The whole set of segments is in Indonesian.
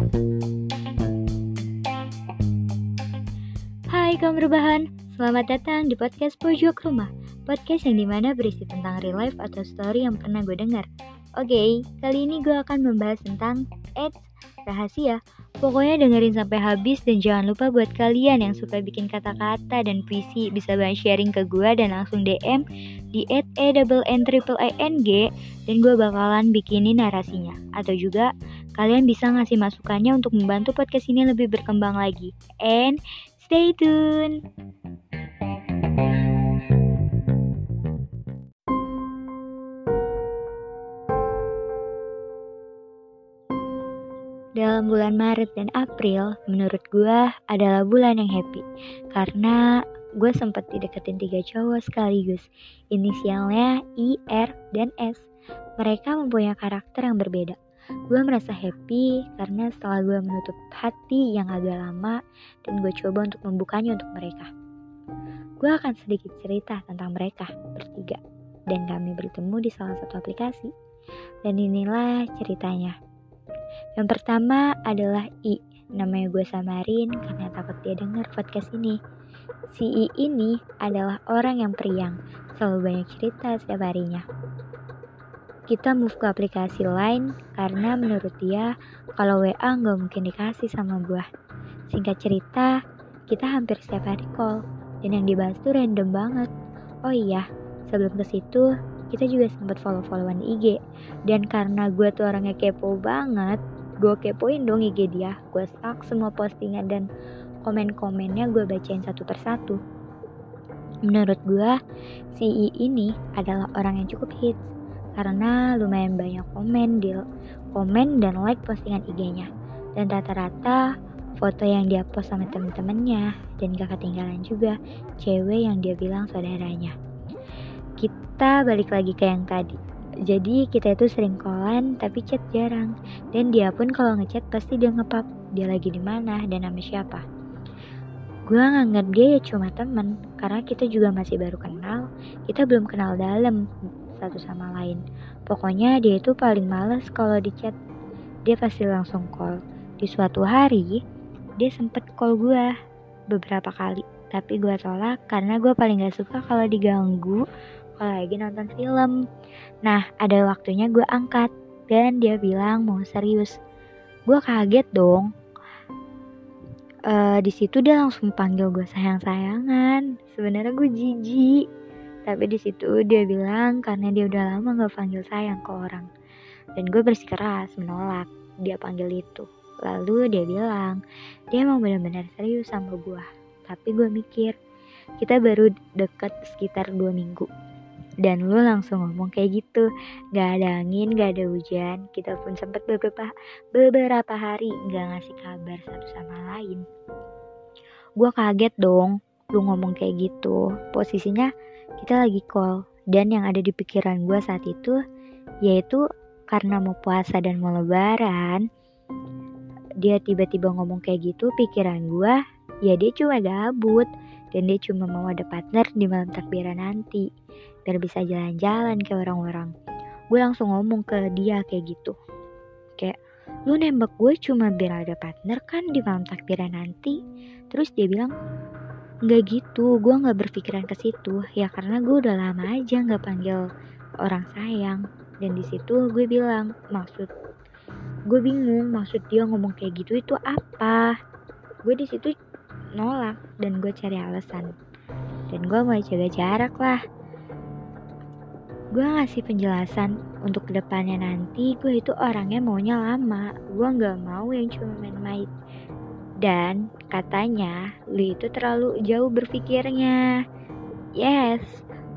Hai kaum rebahan, selamat datang di podcast Pojok Rumah. Podcast yang di mana berisi tentang real life atau story yang pernah gue dengar. Oke, kali ini gue akan membahas tentang Eits, rahasia. Pokoknya dengerin sampai habis dan jangan lupa buat kalian yang suka bikin kata-kata dan puisi bisa banget sharing ke gue dan langsung DM di at e double n triple i n g dan gue bakalan bikinin narasinya. Atau juga kalian bisa ngasih masukannya untuk membantu podcast ini lebih berkembang lagi. And stay tune. Dalam bulan Maret dan April, menurut gue adalah bulan yang happy. Karena gue sempat dideketin tiga cowok sekaligus. Inisialnya I, R, dan S. Mereka mempunyai karakter yang berbeda. Gue merasa happy karena setelah gue menutup hati yang agak lama dan gue coba untuk membukanya untuk mereka. Gue akan sedikit cerita tentang mereka bertiga dan kami bertemu di salah satu aplikasi. Dan inilah ceritanya. Yang pertama adalah I. Namanya gue samarin karena takut dia denger podcast ini. Si I ini adalah orang yang periang, selalu banyak cerita setiap harinya. Kita move ke aplikasi lain karena menurut dia kalau WA nggak mungkin dikasih sama gue. Singkat cerita, kita hampir setiap hari call dan yang dibahas tuh random banget. Oh iya, sebelum ke situ kita juga sempat follow-followan IG dan karena gue tuh orangnya kepo banget gue kepoin dong IG dia gue stalk semua postingan dan komen-komennya gue bacain satu persatu menurut gue si I ini adalah orang yang cukup hits karena lumayan banyak komen di komen dan like postingan IG-nya dan rata-rata foto yang dia post sama temen-temennya dan gak ketinggalan juga cewek yang dia bilang saudaranya. Kita balik lagi ke yang tadi. Jadi kita itu sering callan tapi chat jarang. Dan dia pun kalau ngechat pasti dia ngepap dia lagi di mana dan nama siapa. Gue nganggap dia ya cuma temen karena kita juga masih baru kenal kita belum kenal dalam satu sama lain pokoknya dia itu paling males kalau di chat dia pasti langsung call di suatu hari dia sempet call gue beberapa kali tapi gue tolak karena gue paling gak suka kalau diganggu kalau lagi nonton film. Nah, ada waktunya gue angkat dan dia bilang mau serius. Gue kaget dong. Uh, di situ dia langsung panggil gue sayang-sayangan. Sebenarnya gue jijik. Tapi di situ dia bilang karena dia udah lama gak panggil sayang ke orang. Dan gue bersikeras menolak dia panggil itu. Lalu dia bilang, dia emang benar-benar serius sama gue. Tapi gue mikir, kita baru deket sekitar dua minggu dan lu langsung ngomong kayak gitu gak ada angin gak ada hujan kita pun sempat beberapa beberapa hari gak ngasih kabar satu sama lain gue kaget dong lu ngomong kayak gitu posisinya kita lagi call dan yang ada di pikiran gue saat itu yaitu karena mau puasa dan mau lebaran dia tiba-tiba ngomong kayak gitu pikiran gue ya dia cuma gabut. Dan dia cuma mau ada partner di malam takbiran nanti biar bisa jalan-jalan ke orang-orang. Gue langsung ngomong ke dia kayak gitu. Kayak lu nembak gue cuma biar ada partner kan di malam takbiran nanti? Terus dia bilang nggak gitu gue nggak berpikiran ke situ. Ya karena gue udah lama aja nggak panggil orang sayang. Dan di situ gue bilang maksud gue bingung maksud dia ngomong kayak gitu itu apa? Gue di situ nolak dan gue cari alasan. Dan gue mau jaga jarak lah. Gue ngasih penjelasan untuk ke depannya nanti gue itu orangnya maunya lama. Gue nggak mau yang cuma main-main dan katanya lu itu terlalu jauh berpikirnya. Yes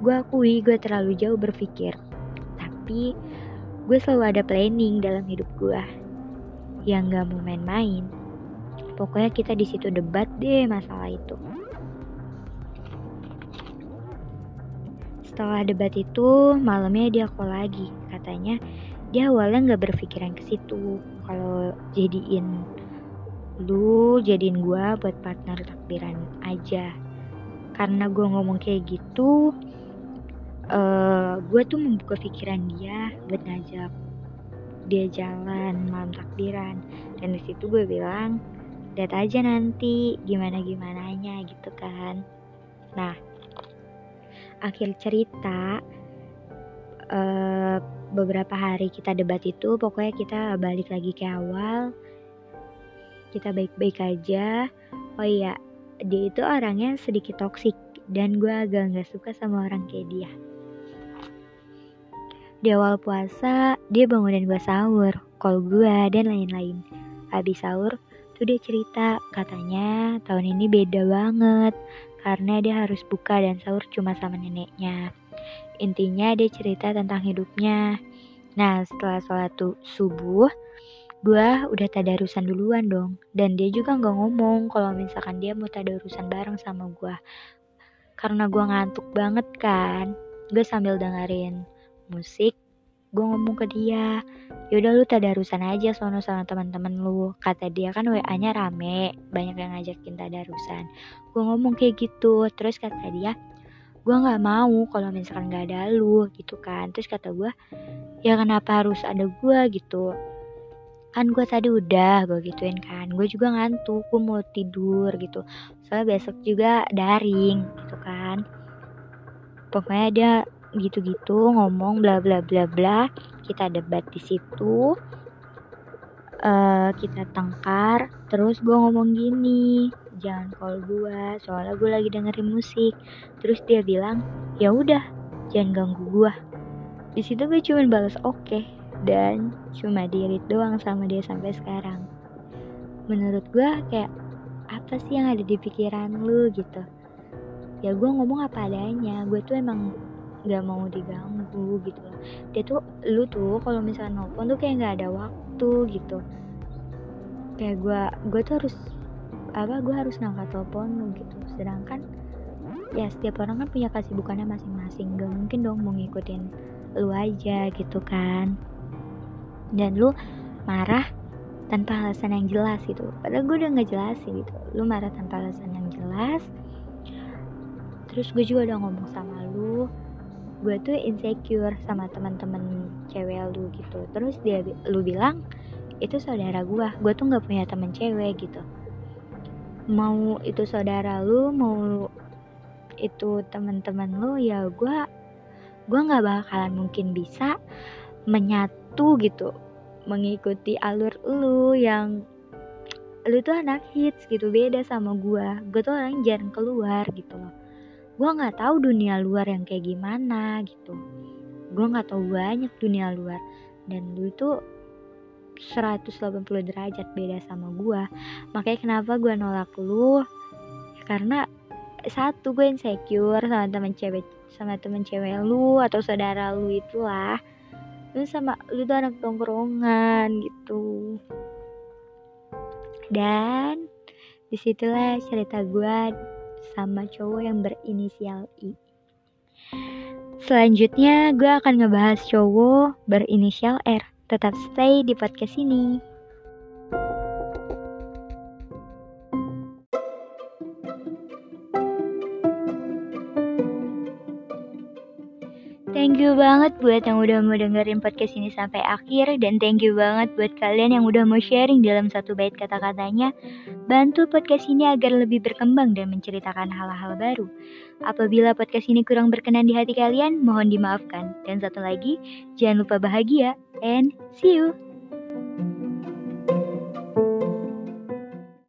gue akui gue terlalu jauh berpikir. Tapi gue selalu ada planning dalam hidup gue yang gak mau main-main. Pokoknya kita di situ debat deh masalah itu. Setelah debat itu, malamnya dia call lagi. Katanya dia awalnya nggak berpikiran ke situ. Kalau jadiin lu jadiin gue buat partner takbiran aja. Karena gue ngomong kayak gitu, uh, eh, gue tuh membuka pikiran dia buat ngajak dia jalan malam takbiran. Dan di situ gue bilang lihat aja nanti gimana gimananya gitu kan. Nah akhir cerita uh, beberapa hari kita debat itu pokoknya kita balik lagi ke awal kita baik-baik aja oh iya dia itu orangnya sedikit toksik dan gue agak nggak suka sama orang kayak dia di awal puasa, dia bangunin gue sahur, call gue, dan lain-lain. Habis sahur, tuh dia cerita, katanya tahun ini beda banget, karena dia harus buka dan sahur cuma sama neneknya. Intinya dia cerita tentang hidupnya. Nah, setelah sholat subuh, gue udah tadarusan duluan dong. Dan dia juga nggak ngomong kalau misalkan dia mau tadarusan bareng sama gue. Karena gue ngantuk banget kan, gue sambil dengerin musik gue ngomong ke dia. Yaudah lu tadarusan aja sono sama teman-teman lu kata dia. Kan wa nya rame banyak yang ngajakin tadarusan. Gue ngomong kayak gitu. Terus kata dia gue nggak mau kalau misalkan nggak ada lu gitu kan. Terus kata gue ya kenapa harus ada gue gitu kan gue tadi udah gue gituin kan. Gue juga ngantuk gue mau tidur gitu. Soalnya besok juga daring gitu kan. Pokoknya dia gitu-gitu ngomong bla bla bla bla. Kita debat di situ. Uh, kita tengkar. Terus gue ngomong gini jangan call gue soalnya gue lagi dengerin musik. Terus dia bilang ya udah jangan ganggu gue di situ gue cuma balas oke. okay, dan cuma dirit doang sama dia sampai sekarang. Menurut gue kayak apa sih yang ada di pikiran lu gitu? Ya gue ngomong apa adanya gue tuh emang nggak mau diganggu gitu. Dia tuh lu tuh kalau misalnya nelfon tuh kayak nggak ada waktu gitu. Kayak gue gue tuh harus apa gue harus ngangkat telepon lu gitu. Sedangkan ya setiap orang kan punya kesibukannya masing-masing. Gak mungkin dong mau ngikutin lu aja gitu kan dan lu marah tanpa alasan yang jelas gitu. Padahal gue udah nggak jelasin gitu. Lu marah tanpa alasan yang jelas. Terus gue juga udah ngomong sama lu. Gue tuh insecure sama teman-teman cewek lu gitu. Terus dia lu bilang itu saudara gue gue tuh nggak punya teman cewek gitu. Mau itu saudara lu mau itu teman-teman lu ya gue gue nggak bakalan mungkin bisa menyatu gitu. Mengikuti alur lu yang lu tuh anak hits gitu beda sama gue gue tuh orang jarang keluar gitu loh. Gue nggak tahu dunia luar yang kayak gimana gitu. Gue nggak tahu banyak dunia luar. Dan lu itu 180 derajat beda sama gue makanya kenapa gue nolak lu? Karena satu gue insecure sama teman cewek sama teman cewek lu atau saudara lu itulah lu sama lu tuh anak tongkrongan gitu dan di situlah cerita gue sama cowok yang berinisial I. Selanjutnya gue akan ngebahas cowok berinisial R. Tetap stay di podcast ini. Thank you banget buat yang udah mau dengerin podcast ini sampai akhir dan thank you banget buat kalian yang udah mau sharing dalam satu bait kata-katanya. Bantu podcast ini agar lebih berkembang dan menceritakan hal-hal baru. Apabila podcast ini kurang berkenan di hati kalian, mohon dimaafkan. Dan satu lagi, jangan lupa bahagia and see you.